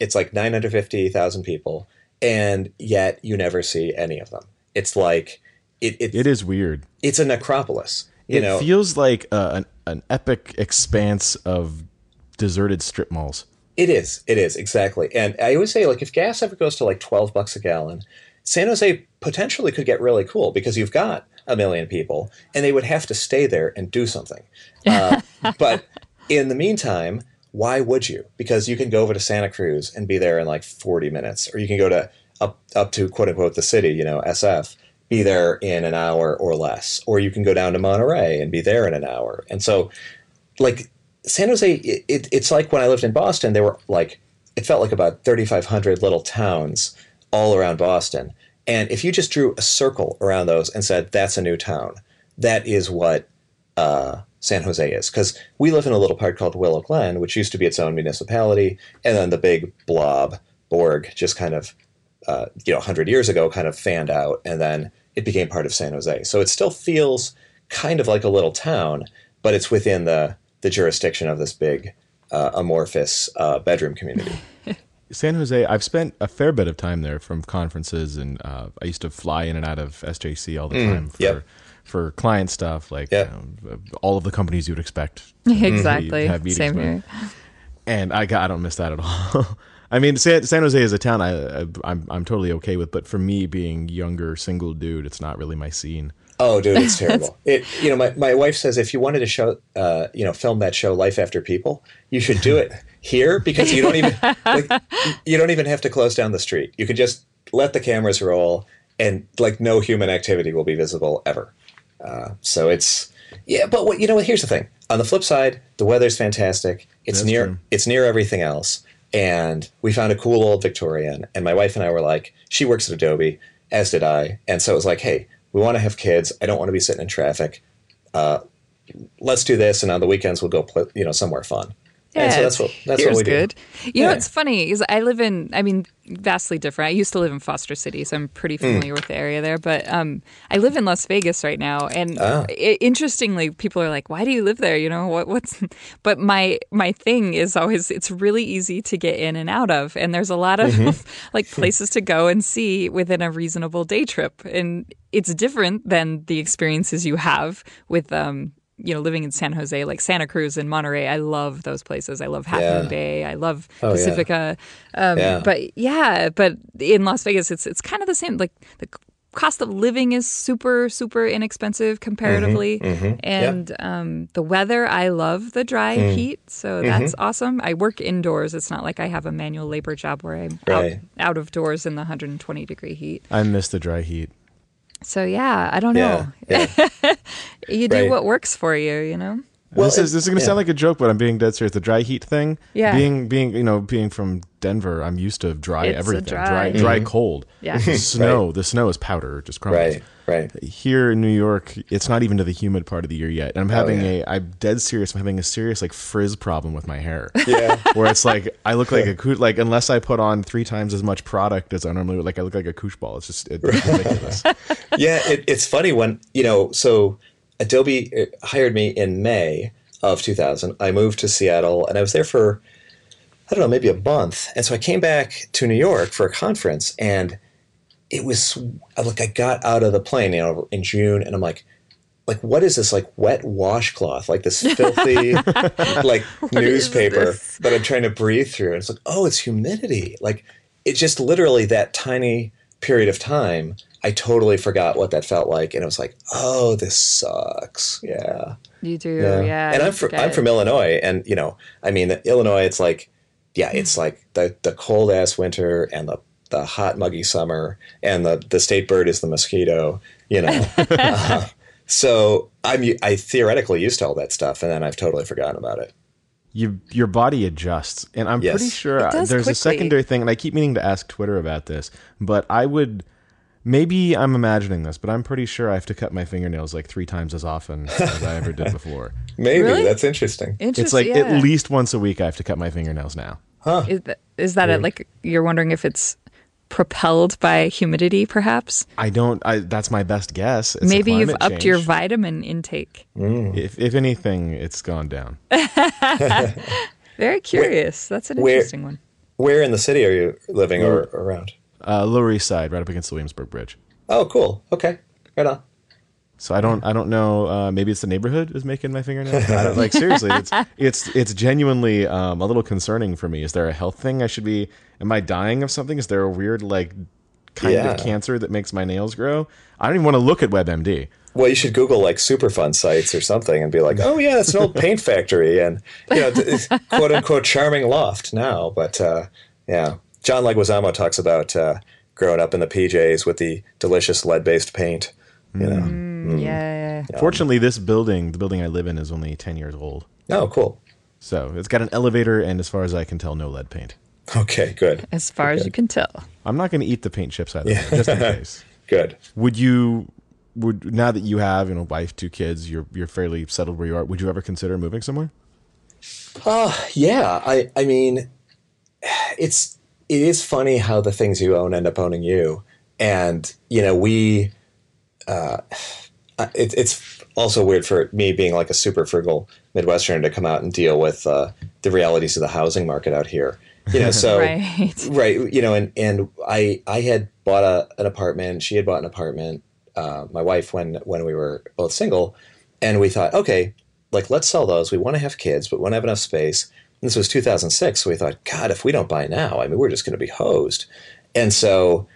It's like nine hundred fifty thousand people, and yet you never see any of them. It's like it, it, It is weird. it's a necropolis. You it know, feels like uh, an an epic expanse of deserted strip malls. It is. It is exactly. And I always say, like, if gas ever goes to like twelve bucks a gallon, San Jose potentially could get really cool because you've got a million people, and they would have to stay there and do something. Uh, but in the meantime, why would you? Because you can go over to Santa Cruz and be there in like forty minutes, or you can go to up up to quote unquote the city, you know, SF, be there in an hour or less, or you can go down to Monterey and be there in an hour. And so, like San Jose, it, it, it's like when I lived in Boston, there were like, it felt like about 3,500 little towns all around Boston. And if you just drew a circle around those and said, that's a new town, that is what uh, San Jose is. Because we live in a little part called Willow Glen, which used to be its own municipality. And then the big blob, Borg, just kind of, uh, you know, 100 years ago kind of fanned out. And then it became part of San Jose. So it still feels kind of like a little town, but it's within the, the jurisdiction of this big uh, amorphous uh, bedroom community. San Jose, I've spent a fair bit of time there from conferences, and uh, I used to fly in and out of SJC all the time for Mm, yep. For client stuff, like Yep. you know, all of the companies you'd expect. to exactly. have Same with. here. and I got, I don't miss that at all. I mean, San, San Jose is a town I, I I'm I'm totally okay with, but for me being younger single dude, it's not really my scene. Oh, dude, it's terrible. it, you know, my, my wife says if you wanted to show, uh, you know, film that show Life After People, you should do it here because you don't even like, you don't even have to close down the street. You can just let the cameras roll, and like no human activity will be visible ever. Uh, so it's yeah, but what you know what? Here's the thing. On the flip side, the weather's fantastic. It's That's near true. it's near everything else, and we found a cool old Victorian. And my wife and I were like, she works at Adobe, as did I, and so it was like, hey, we want to have kids. I don't want to be sitting in traffic. Uh, let's do this, and on the weekends we'll go, pl- you know, somewhere fun. And so that's what that's here's what we do. good. You know, Yeah. it's funny is I live in. I mean, vastly different. I used to live in Foster City, so I'm pretty Hmm. familiar with the area there. But um, I live in Las Vegas right now, and Ah. i interestingly, people are like, "Why do you live there?" You know what? What's? But my my thing is always it's really easy to get in and out of, and there's a lot of Mm-hmm. like places to go and see within a reasonable day trip, and it's different than the experiences you have with um you know, living in San Jose, like Santa Cruz and Monterey, I love those places. I love Half Yeah. Moon Bay. I love Oh, yeah. Pacifica. Um, Yeah. But yeah, but in Las Vegas, it's it's kind of the same. Like the cost of living is super super inexpensive comparatively, Mm-hmm. and um, the weather. I love the dry Mm. heat, so Mm-hmm. that's awesome. I work indoors. It's not like I have a manual labor job where I'm Right. out, out of doors in the 120 degree heat. I miss the dry heat. So yeah, I don't know. Yeah, yeah. You do Right. what works for you, you know. Well, this is this is going to yeah. sound like a joke, but I'm being dead serious. The dry heat thing. Yeah. Being being you know being from Denver, I'm used to dry It's everything. dry- dry dry mm-hmm. cold. Yeah. The snow. The snow is powder. Just crumbles. Right, right. Here in New York, it's not even to the humid part of the year yet, and I'm oh, having Oh, yeah. a. I'm dead serious. I'm having a serious like frizz problem with my hair. Yeah. Where it's like I look like a coo- like unless I put on three times as much product as I normally would, like I look like a koosh ball. It's just it's ridiculous. yeah, it, it's funny when you know. So Adobe uh, hired me in May of 2000. I moved to Seattle, and I was there for I don't know, maybe a month. And so I came back to New York for a conference, and it was like I got out of the plane, you know, in June, and I'm like. Like what is this like wet washcloth like this filthy like newspaper that I'm trying to breathe through and it's like oh it's humidity like it's just literally that tiny period of time I totally forgot what that felt like and it was like oh this sucks yeah You do, yeah. and I'm from I'm from Illinois and you know I mean Illinois it's like yeah it's like the the cold ass winter and the the hot muggy summer and the the state bird is the mosquito you know Uh, so I'm I theoretically used to all that stuff and then I've totally forgotten about it you your body adjusts and i'm Yes. pretty sure there's quickly. a secondary thing and i keep meaning to ask twitter about this but i would maybe i'm imagining this but i'm pretty sure i have to cut my fingernails like three times as often as i ever did before maybe Really? that's interesting Interesting. it's like yeah. at least once a week i have to cut my fingernails now Is that, is that it? Like you're wondering if it's propelled by humidity, perhaps? i don't i that's my best guess It's Maybe you've climate upped your vitamin intake. Mm. if, if anything it's gone down Very curious. That's an where- interesting one. where in the city are you living or around uh, lower east side right up against the williamsburg bridge oh cool okay right on So I don't I don't know. Uh, maybe it's the neighborhood is making my fingernails. I don't, like seriously, it's it's it's genuinely um, a little concerning for me. Is there a health thing I should be? Am I dying of something? Is there a weird like kind Yeah. of cancer that makes my nails grow? I don't even want to look at WebMD. Well, you should Google like Superfund sites or something and be like, oh yeah, it's an old paint factory and you know, quote unquote charming loft now. But uh, yeah, John Leguizamo talks about uh, growing up in the PJs with the delicious lead based paint. You know, Mm, Yeah, yeah. Fortunately, this building, the building I live in, is only ten years old. oh cool. So it's got an elevator, and as far as I can tell, no lead paint. Okay, good, As far as you can tell. I'm not going to eat the paint chips either, just in case. good. Would you? Would now that you have you know wife, two kids, you're you're fairly settled where you are. Would you ever consider moving somewhere? Yeah, I I mean, it's it is funny how the things you own end up owning you, and you know we. Uh, it, it's also weird for me being like a super frugal Midwesterner to come out and deal with uh, the realities of the housing market out here. You know, so Right. right you know and and i i had bought a, an apartment she had bought an apartment uh, my wife when when we were both single and we thought okay like let's sell those we want to have kids but we want to have enough space this was 2006 so we thought god if we don't buy now i mean we're just going to be hosed and so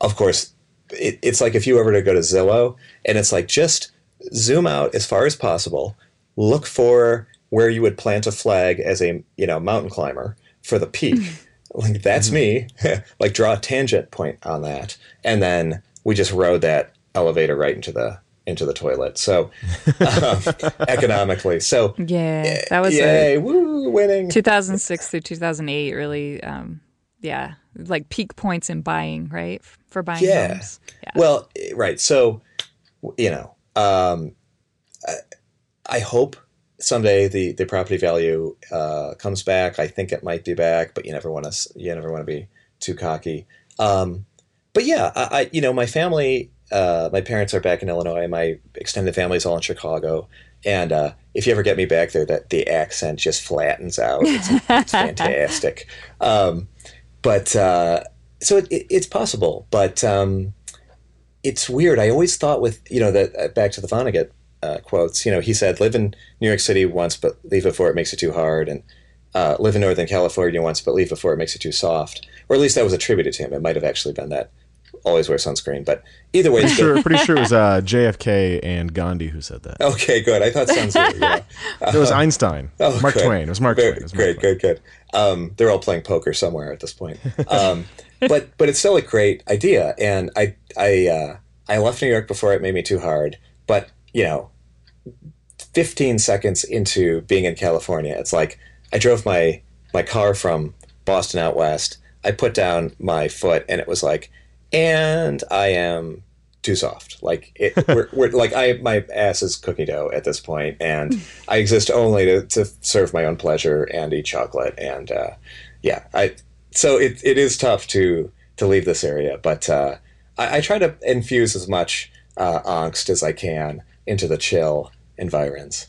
of course it, it's like if you were to go to Zillow and it's like just zoom out as far as possible, look for where you would plant a flag as a you know mountain climber for the peak. like that's me. like draw a tangent point on that, and then we just rode that elevator right into the into the toilet. So um, economically, so Yeah, that was yay, a woo, winning. 2006 through 2008. Really, um, yeah, like peak points in buying, right? For buying Yeah. homes. Yeah. Well, eh, right. So, you know, um, I, I hope someday the, the property value uh, comes back. I think it might be back, but you never want to you never want to be too cocky. Um, but yeah, I, I you know my family, uh, my parents are back in Illinois. My extended family's all in Chicago. And uh, if you ever get me back there, that the accent just flattens out. It's, it's fantastic. Um, but uh, so it, it, it's possible. But um, it's weird. I always thought with you know that uh, back to the Vonnegut uh, quotes. You know, he said, "Live in New York City once, but leave before it makes it too hard," and uh, "Live in Northern California once, but leave before it makes it too soft." Or at least that was attributed to him. It might have actually been that. Always wear sunscreen, but either way, it's good. Sure, pretty sure it was uh, JFK and Gandhi who said that. Okay, good. I thought Sun Tzu. Yeah. It was Einstein. Oh, Mark good. Twain. It was Mark Very- Twain. It was Mark great, Twain. good, good. Um, they're all playing poker somewhere at this point. Um, but but it's still a great idea, and I I uh, I left New York before it made me too hard. But you know, 15 seconds into being in California, it's like I drove my my car from Boston out west. I put down my foot, and it was like, and I am too soft. Like it, we're, we're like I my ass is cookie dough at this point, and I exist only to, to serve my own pleasure and eat chocolate. And uh, yeah, I so it, it is tough to to leave this area, but uh, I, I try to infuse as much uh, angst as I can into the chill environs.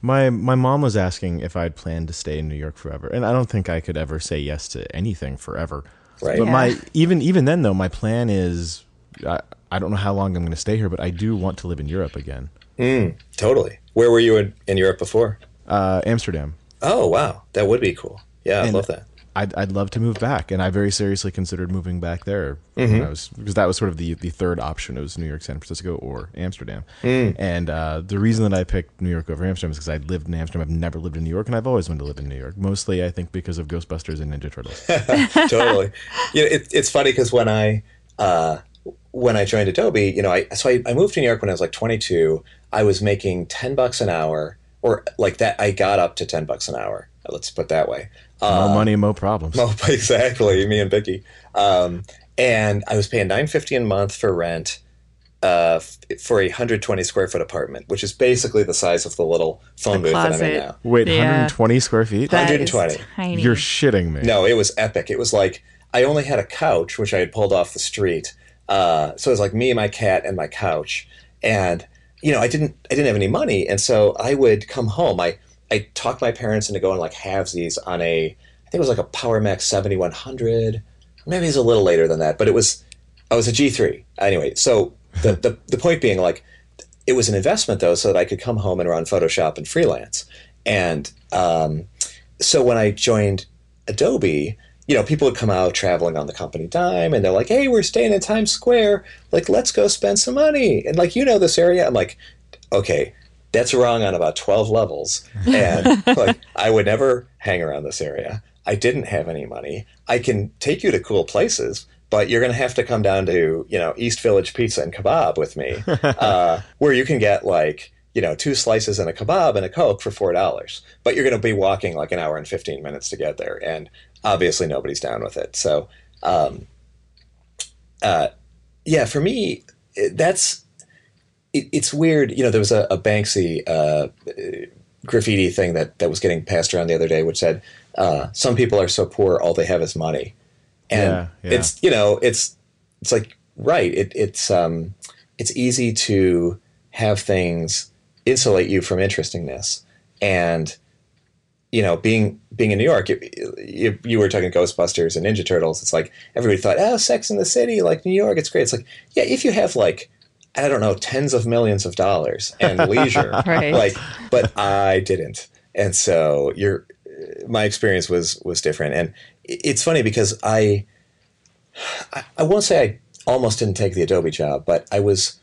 My my mom was asking if I'd planned to stay in New York forever, and I don't think I could ever say yes to anything forever. Right. But Yeah. my even even then though, my plan is I, I don't know how long I'm going to stay here, but I do want to live in Europe again. Mm, Totally. Where were you in, in Europe before? Uh, Amsterdam. Oh wow, that would be cool. Yeah, I love that. I'd, I'd love to move back, and I very seriously considered moving back there. Mm-hmm. When I was because that was sort of the the third option. It was New York, San Francisco, or Amsterdam. Mm. And uh, the reason that I picked New York over Amsterdam is because I'd lived in Amsterdam. I've never lived in New York, and I've always wanted to live in New York. Mostly, I think because of Ghostbusters and Ninja Turtles. totally. You know, it, it's funny because when I uh, when I joined Adobe, you know, I so I, I moved to New York when I was like 22. I was making 10 bucks an hour, or like that. I got up to 10 bucks an hour. Let's put it that way. Uh, More money, more problems. Exactly. Me and Biggie. Um, and I was paying nine fifty a month for rent uh, for a hundred twenty square foot apartment, which is basically the size of the little phone booth that I'm in closet. now. Wait, Yeah. 120 square feet? That is 120. tiny. You're shitting me. No, it was epic. It was like I only had a couch, which I had pulled off the street. Uh, so it was like me, my cat, and my couch. And you know, I didn't, I didn't have any money, and so I would come home. I, I talked my parents into going like halvesies on a, I think it was like a Power one hundred. Maybe it's a little later than that, but it was, I was a G three anyway. So the, the the point being like, it was an investment though, so that I could come home and run Photoshop and freelance. And um, so when I joined Adobe, you know, people would come out traveling on the company dime and they're like, hey, we're staying in Times Square. Like, let's go spend some money. And like, you know this area? I'm like, okay, that's wrong on about 12 levels. And like, I would never hang around this area. I didn't have any money. I can take you to cool places, but you're going to have to come down to, you know, East Village Pizza and Kebab with me, uh, where you can get like, you know, two slices and a kebab and a Coke for $4. But you're going to be walking like an hour and 15 minutes to get there. And obviously nobody's down with it. So, um, uh, yeah, for me, that's, it, it's weird. You know, there was a, a Banksy, uh, graffiti thing that, that was getting passed around the other day, which said, uh, some people are so poor, all they have is money. And Yeah, yeah. it's, you know, it's, it's like, right. It, it's, um, it's easy to have things insulate you from interestingness. And, you know, being being in New York, you, you, you were talking Ghostbusters and Ninja Turtles. It's like everybody thought, oh, Sex in the City, like New York, it's great. It's like, yeah, if you have like, I don't know, tens of millions of dollars and leisure, Right. like, but I didn't, and so your my experience was was different. And it's funny because I I, won't say I almost didn't take the Adobe job, but I was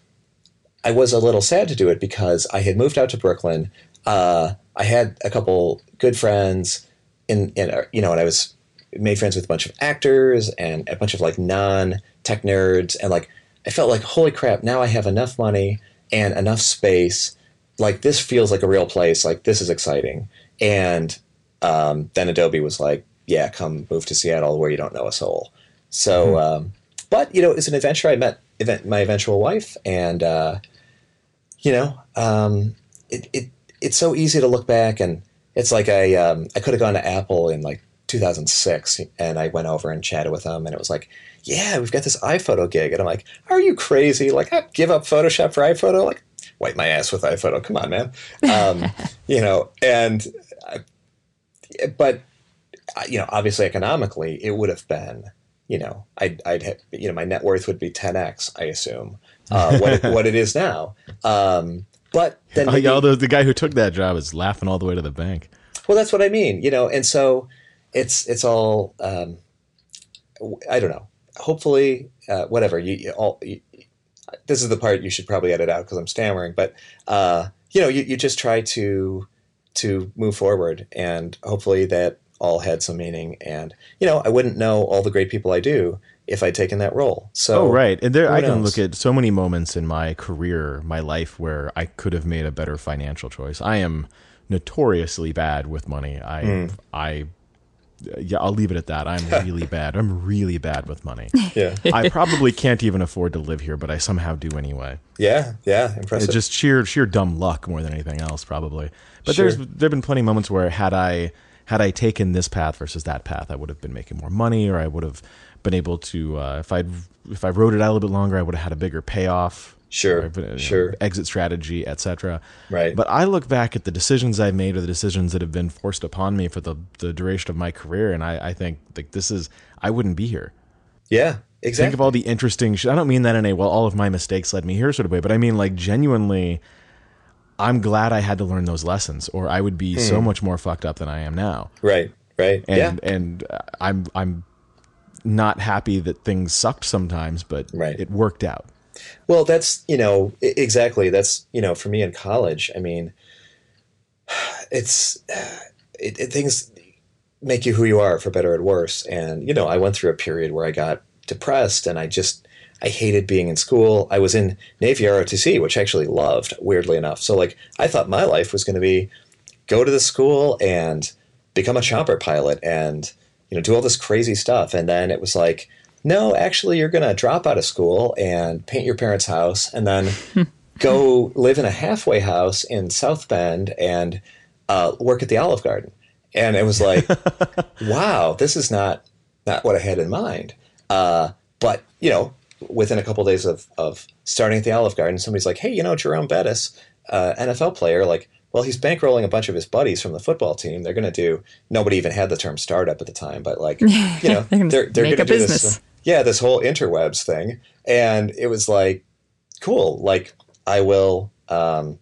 I was a little sad to do it because I had moved out to Brooklyn. Uh, I had a couple good friends in, in you know, and I was made friends with a bunch of actors and a bunch of like non tech nerds, and like I felt like holy crap! Now I have enough money and enough space. Like this feels like a real place. Like this is exciting. And um, then Adobe was like, "Yeah, come move to Seattle where you don't know a soul." So, mm-hmm. um, but you know, it's an adventure. I met event, my eventual wife, and uh, you know, um, it, it it's so easy to look back, and it's like I um, I could have gone to Apple in like 2006, and I went over and chatted with them, and it was like, yeah, we've got this iPhoto gig, and I'm like, are you crazy? Like, I give up Photoshop for iPhoto? Like, wipe my ass with iPhoto. Come on, man. Um, you know, and uh, but you know, obviously economically, it would have been, you know, I'd, I'd have, you know, my net worth would be 10x, I assume, uh, what, it, what it is now. Um, but then, maybe, although the guy who took that job is laughing all the way to the bank. Well, that's what I mean, you know, and so it's it's all um, I don't know. Hopefully, uh, whatever you, you all. You, this is the part you should probably edit out because I'm stammering. But uh, you know, you, you just try to to move forward, and hopefully that all had some meaning. And you know, I wouldn't know all the great people I do if I'd taken that role. So, oh right, and there I can look at so many moments in my career, my life, where I could have made a better financial choice. I am notoriously bad with money. I mm. I yeah, I'll leave it at that. I'm really bad. I'm really bad with money. Yeah. I probably can't even afford to live here, but I somehow do anyway. Yeah, yeah, impressive. It's just sheer sheer dumb luck more than anything else, probably. But sure. there's there've been plenty of moments where had I had I taken this path versus that path, I would have been making more money, or I would have been able to uh, if I if I wrote it out a little bit longer, I would have had a bigger payoff. Sure, you know, sure. Exit strategy, etc. Right. But I look back at the decisions I've made or the decisions that have been forced upon me for the the duration of my career, and I, I think like this is I wouldn't be here. Yeah, exactly. Think of all the interesting. Sh- I don't mean that in a well, all of my mistakes led me here sort of way, but I mean like genuinely. I'm glad I had to learn those lessons, or I would be hmm. so much more fucked up than I am now. Right, right, and, yeah. And I'm I'm not happy that things sucked sometimes, but right. it worked out. Well, that's you know exactly. That's you know for me in college. I mean, it's it, it, things make you who you are for better or worse. And you know, I went through a period where I got depressed, and I just I hated being in school. I was in Navy ROTC, which I actually loved, weirdly enough. So like I thought my life was going to be go to the school and become a chopper pilot and you know do all this crazy stuff. And then it was like no, actually, you're going to drop out of school and paint your parents' house and then go live in a halfway house in South Bend and uh, work at the Olive Garden. And it was like, wow, this is not not what I had in mind. Uh, but you know, within a couple of days of of starting at the Olive Garden, somebody's like, hey, you know, Jerome Bettis, uh, NFL player, like well, he's bankrolling a bunch of his buddies from the football team. They're going to do. Nobody even had the term startup at the time, but like, you know, they're they're going to do business. this yeah, this whole interwebs thing. And it was like, cool. Like, I will, um,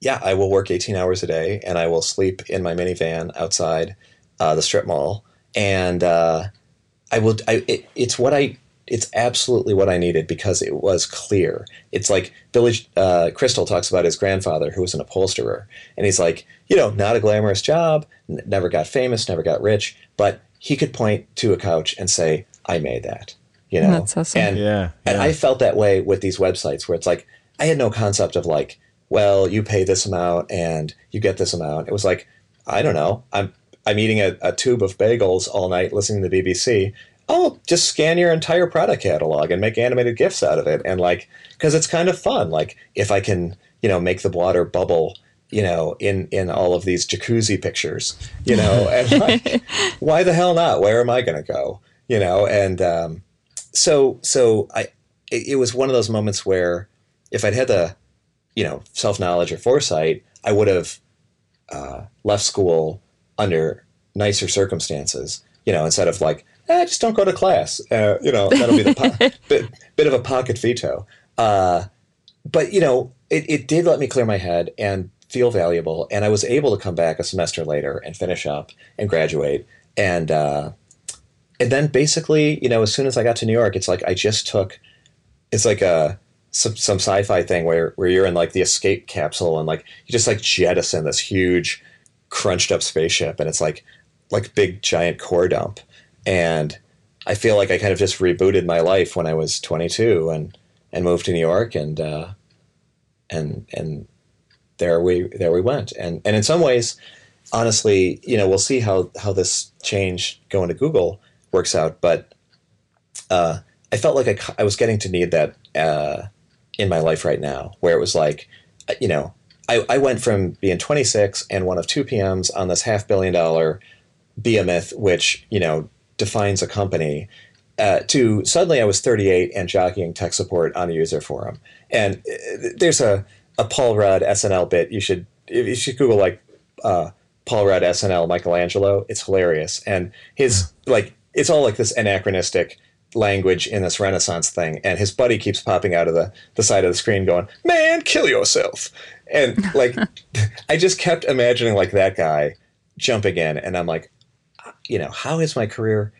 yeah, I will work 18 hours a day and I will sleep in my minivan outside uh, the strip mall. And uh, I will, I, it, it's what I, it's absolutely what I needed because it was clear. It's like Billy uh, Crystal talks about his grandfather who was an upholsterer. And he's like, you know, not a glamorous job, n- never got famous, never got rich, but he could point to a couch and say, I made that. You know, that's awesome. And, yeah, yeah. and I felt that way with these websites where it's like I had no concept of like, well, you pay this amount and you get this amount. It was like, I don't know. I'm I'm eating a, a tube of bagels all night listening to the BBC. Oh, just scan your entire product catalog and make animated gifs out of it, and like, because it's kind of fun. Like, if I can, you know, make the water bubble you know, in in all of these jacuzzi pictures, you know, and like, why the hell not? Where am I going to go? You know, and um, so so I it, it, was one of those moments where if I'd had the you know self knowledge or foresight, I would have uh, left school under nicer circumstances. You know, instead of like, eh, just don't go to class. Uh, you know, that'll be the po- bit, bit of a pocket veto. Uh, but you know, it, it did let me clear my head and feel valuable. And I was able to come back a semester later and finish up and graduate. And uh, and then basically, you know, as soon as I got to New York, it's like I just took it's like a some, some sci-fi thing where where you're in like the escape capsule and like you just like jettison this huge crunched up spaceship and it's like like big giant core dump and I feel like I kind of just rebooted my life when I was 22 and and moved to New York and uh, and and there we there we went. And and in some ways honestly you know we'll see how how this change going to Google works out but uh, I felt like I, I was getting to need that uh, in my life right now where it was like you know I, I went from being 26 and one of two PMs on this half billion dollar behemoth which you know defines a company uh, to suddenly I was 38 and jockeying tech support on a user forum. And uh, there's a, a Paul Rudd SNL bit. You should you should Google like uh, Paul Rudd SNL Michelangelo. It's hilarious. And his like it's all like this anachronistic language in this Renaissance thing. And his buddy keeps popping out of the, the side of the screen going, Man, kill yourself. And like I just kept imagining like that guy jumping in and I'm like, you know, how has my career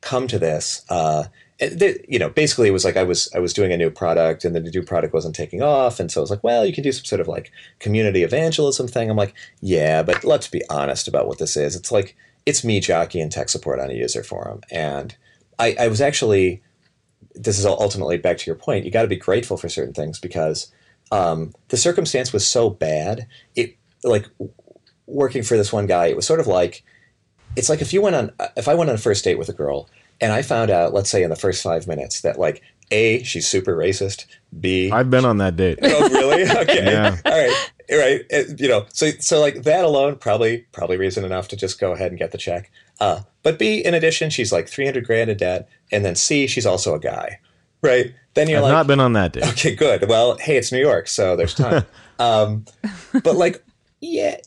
come to this? Uh, you know, basically it was like I was I was doing a new product and the new product wasn't taking off, and so I was like, well, you can do some sort of like community evangelism thing. I'm like, yeah, but let's be honest about what this is. It's like it's me jockey and tech support on a user forum, and I, I was actually this is ultimately back to your point. You got to be grateful for certain things because um, the circumstance was so bad. It like working for this one guy. It was sort of like it's like if you went on if I went on a first date with a girl and I found out, let's say in the first five minutes, that like A, she's super racist, B I've been on that date. Oh really? Okay. yeah. All right. All right. It, you know, so so like that alone probably probably reason enough to just go ahead and get the check. Uh, but B, in addition, she's like three hundred grand in debt, and then C, she's also a guy. Right. Then you're I've like not been on that date. Okay, good. Well, hey, it's New York, so there's time. um, but like, yeah,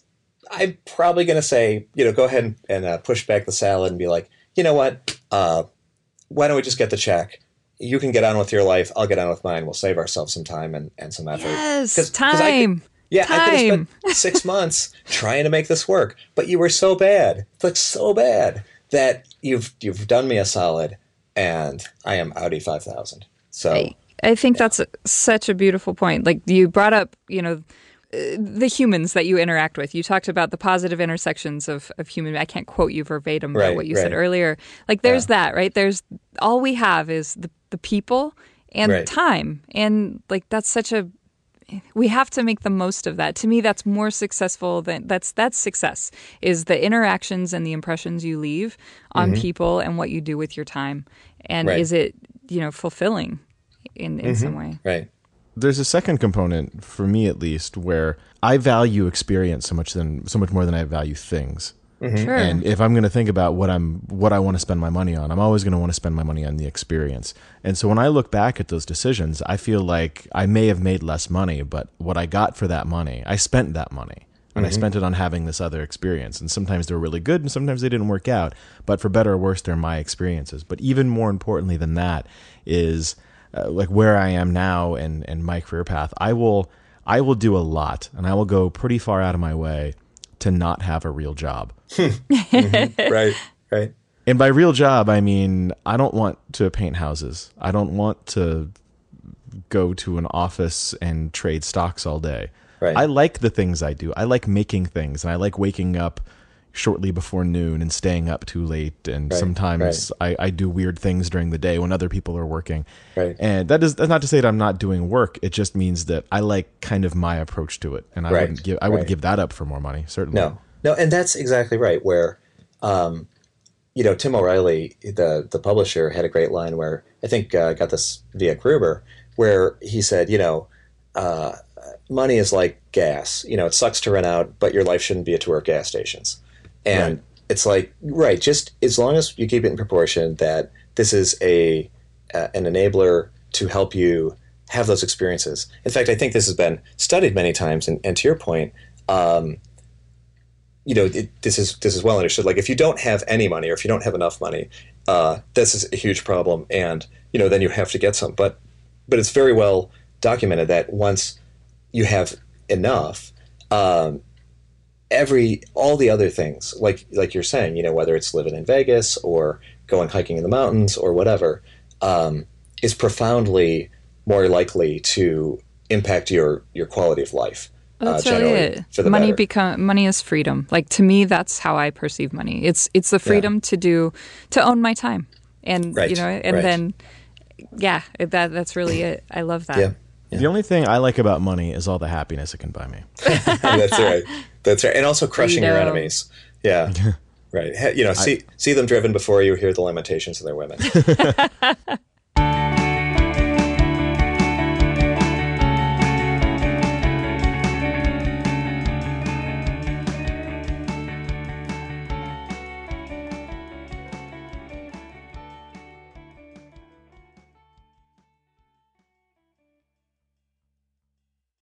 I'm probably going to say, you know, go ahead and, and uh, push back the salad and be like, you know what? Uh, why don't we just get the check? You can get on with your life. I'll get on with mine. We'll save ourselves some time and, and some effort. Yes, Cause, time. Cause I could, yeah, time. I could have spent six months trying to make this work, but you were so bad, like so bad that you've you've done me a solid, and I am Audi five thousand. So I, I think yeah. that's a, such a beautiful point. Like you brought up, you know the humans that you interact with. You talked about the positive intersections of, of human. I can't quote you verbatim, right, but what you right. said earlier. Like there's yeah. that, right? There's all we have is the, the people and right. time. And like that's such a we have to make the most of that. To me, that's more successful than that's that's success is the interactions and the impressions you leave on mm-hmm. people and what you do with your time. And is it, you know, fulfilling in, in mm-hmm. some way? Right there's a second component for me at least where I value experience so much than so much more than I value things. Mm-hmm. Sure. And if I'm going to think about what I'm what I want to spend my money on, I'm always going to want to spend my money on the experience. And so when I look back at those decisions, I feel like I may have made less money, but what I got for that money, I spent that money. And mm-hmm. I spent it on having this other experience. And sometimes they were really good and sometimes they didn't work out. But for better or worse, they're my experiences. But even more importantly than that is uh, like where I am now and and my career path, I will I will do a lot and I will go pretty far out of my way to not have a real job. mm-hmm. Right, right. And by real job, I mean I don't want to paint houses. I don't want to go to an office and trade stocks all day. Right. I like the things I do. I like making things and I like waking up shortly before noon and staying up too late. And right, sometimes right. I, I, do weird things during the day when other people are working. Right. And that is that's not to say that I'm not doing work. It just means that I like kind of my approach to it, and I wouldn't give I wouldn't give that up for more money. Certainly. No, no, and that's exactly right. Where, um, you know, Tim O'Reilly, the the publisher, had a great line where I think uh, got this via Gruber, where he said, you know. Uh, money is like gas. You know, it sucks to run out, but your life shouldn't be a tour of gas stations. And right. it's like, right, just as long as you keep it in proportion that this is a uh, an enabler to help you have those experiences. In fact, I think this has been studied many times. And, and to your point, um, you know, it, this is this is well understood. Like, if you don't have any money, or if you don't have enough money, uh, this is a huge problem. And you know, then you have to get some. But but it's very well documented that once you have enough, um, every all the other things like like you're saying you know whether it's living in vegas or going hiking in the mountains or whatever um, is profoundly more likely to impact your your quality of life. uh, That's really it. for the money better. become money is freedom. Like to me, that's how I perceive money. It's it's the freedom to do to own my time, and Right, you know, and right. then yeah, that that's really it. I love that. yeah. The only thing I like about money is all the happiness it can buy me. That's right. That's right. And also crushing your enemies. Yeah. Right. You know, see see them driven before you hear the lamentations of their women.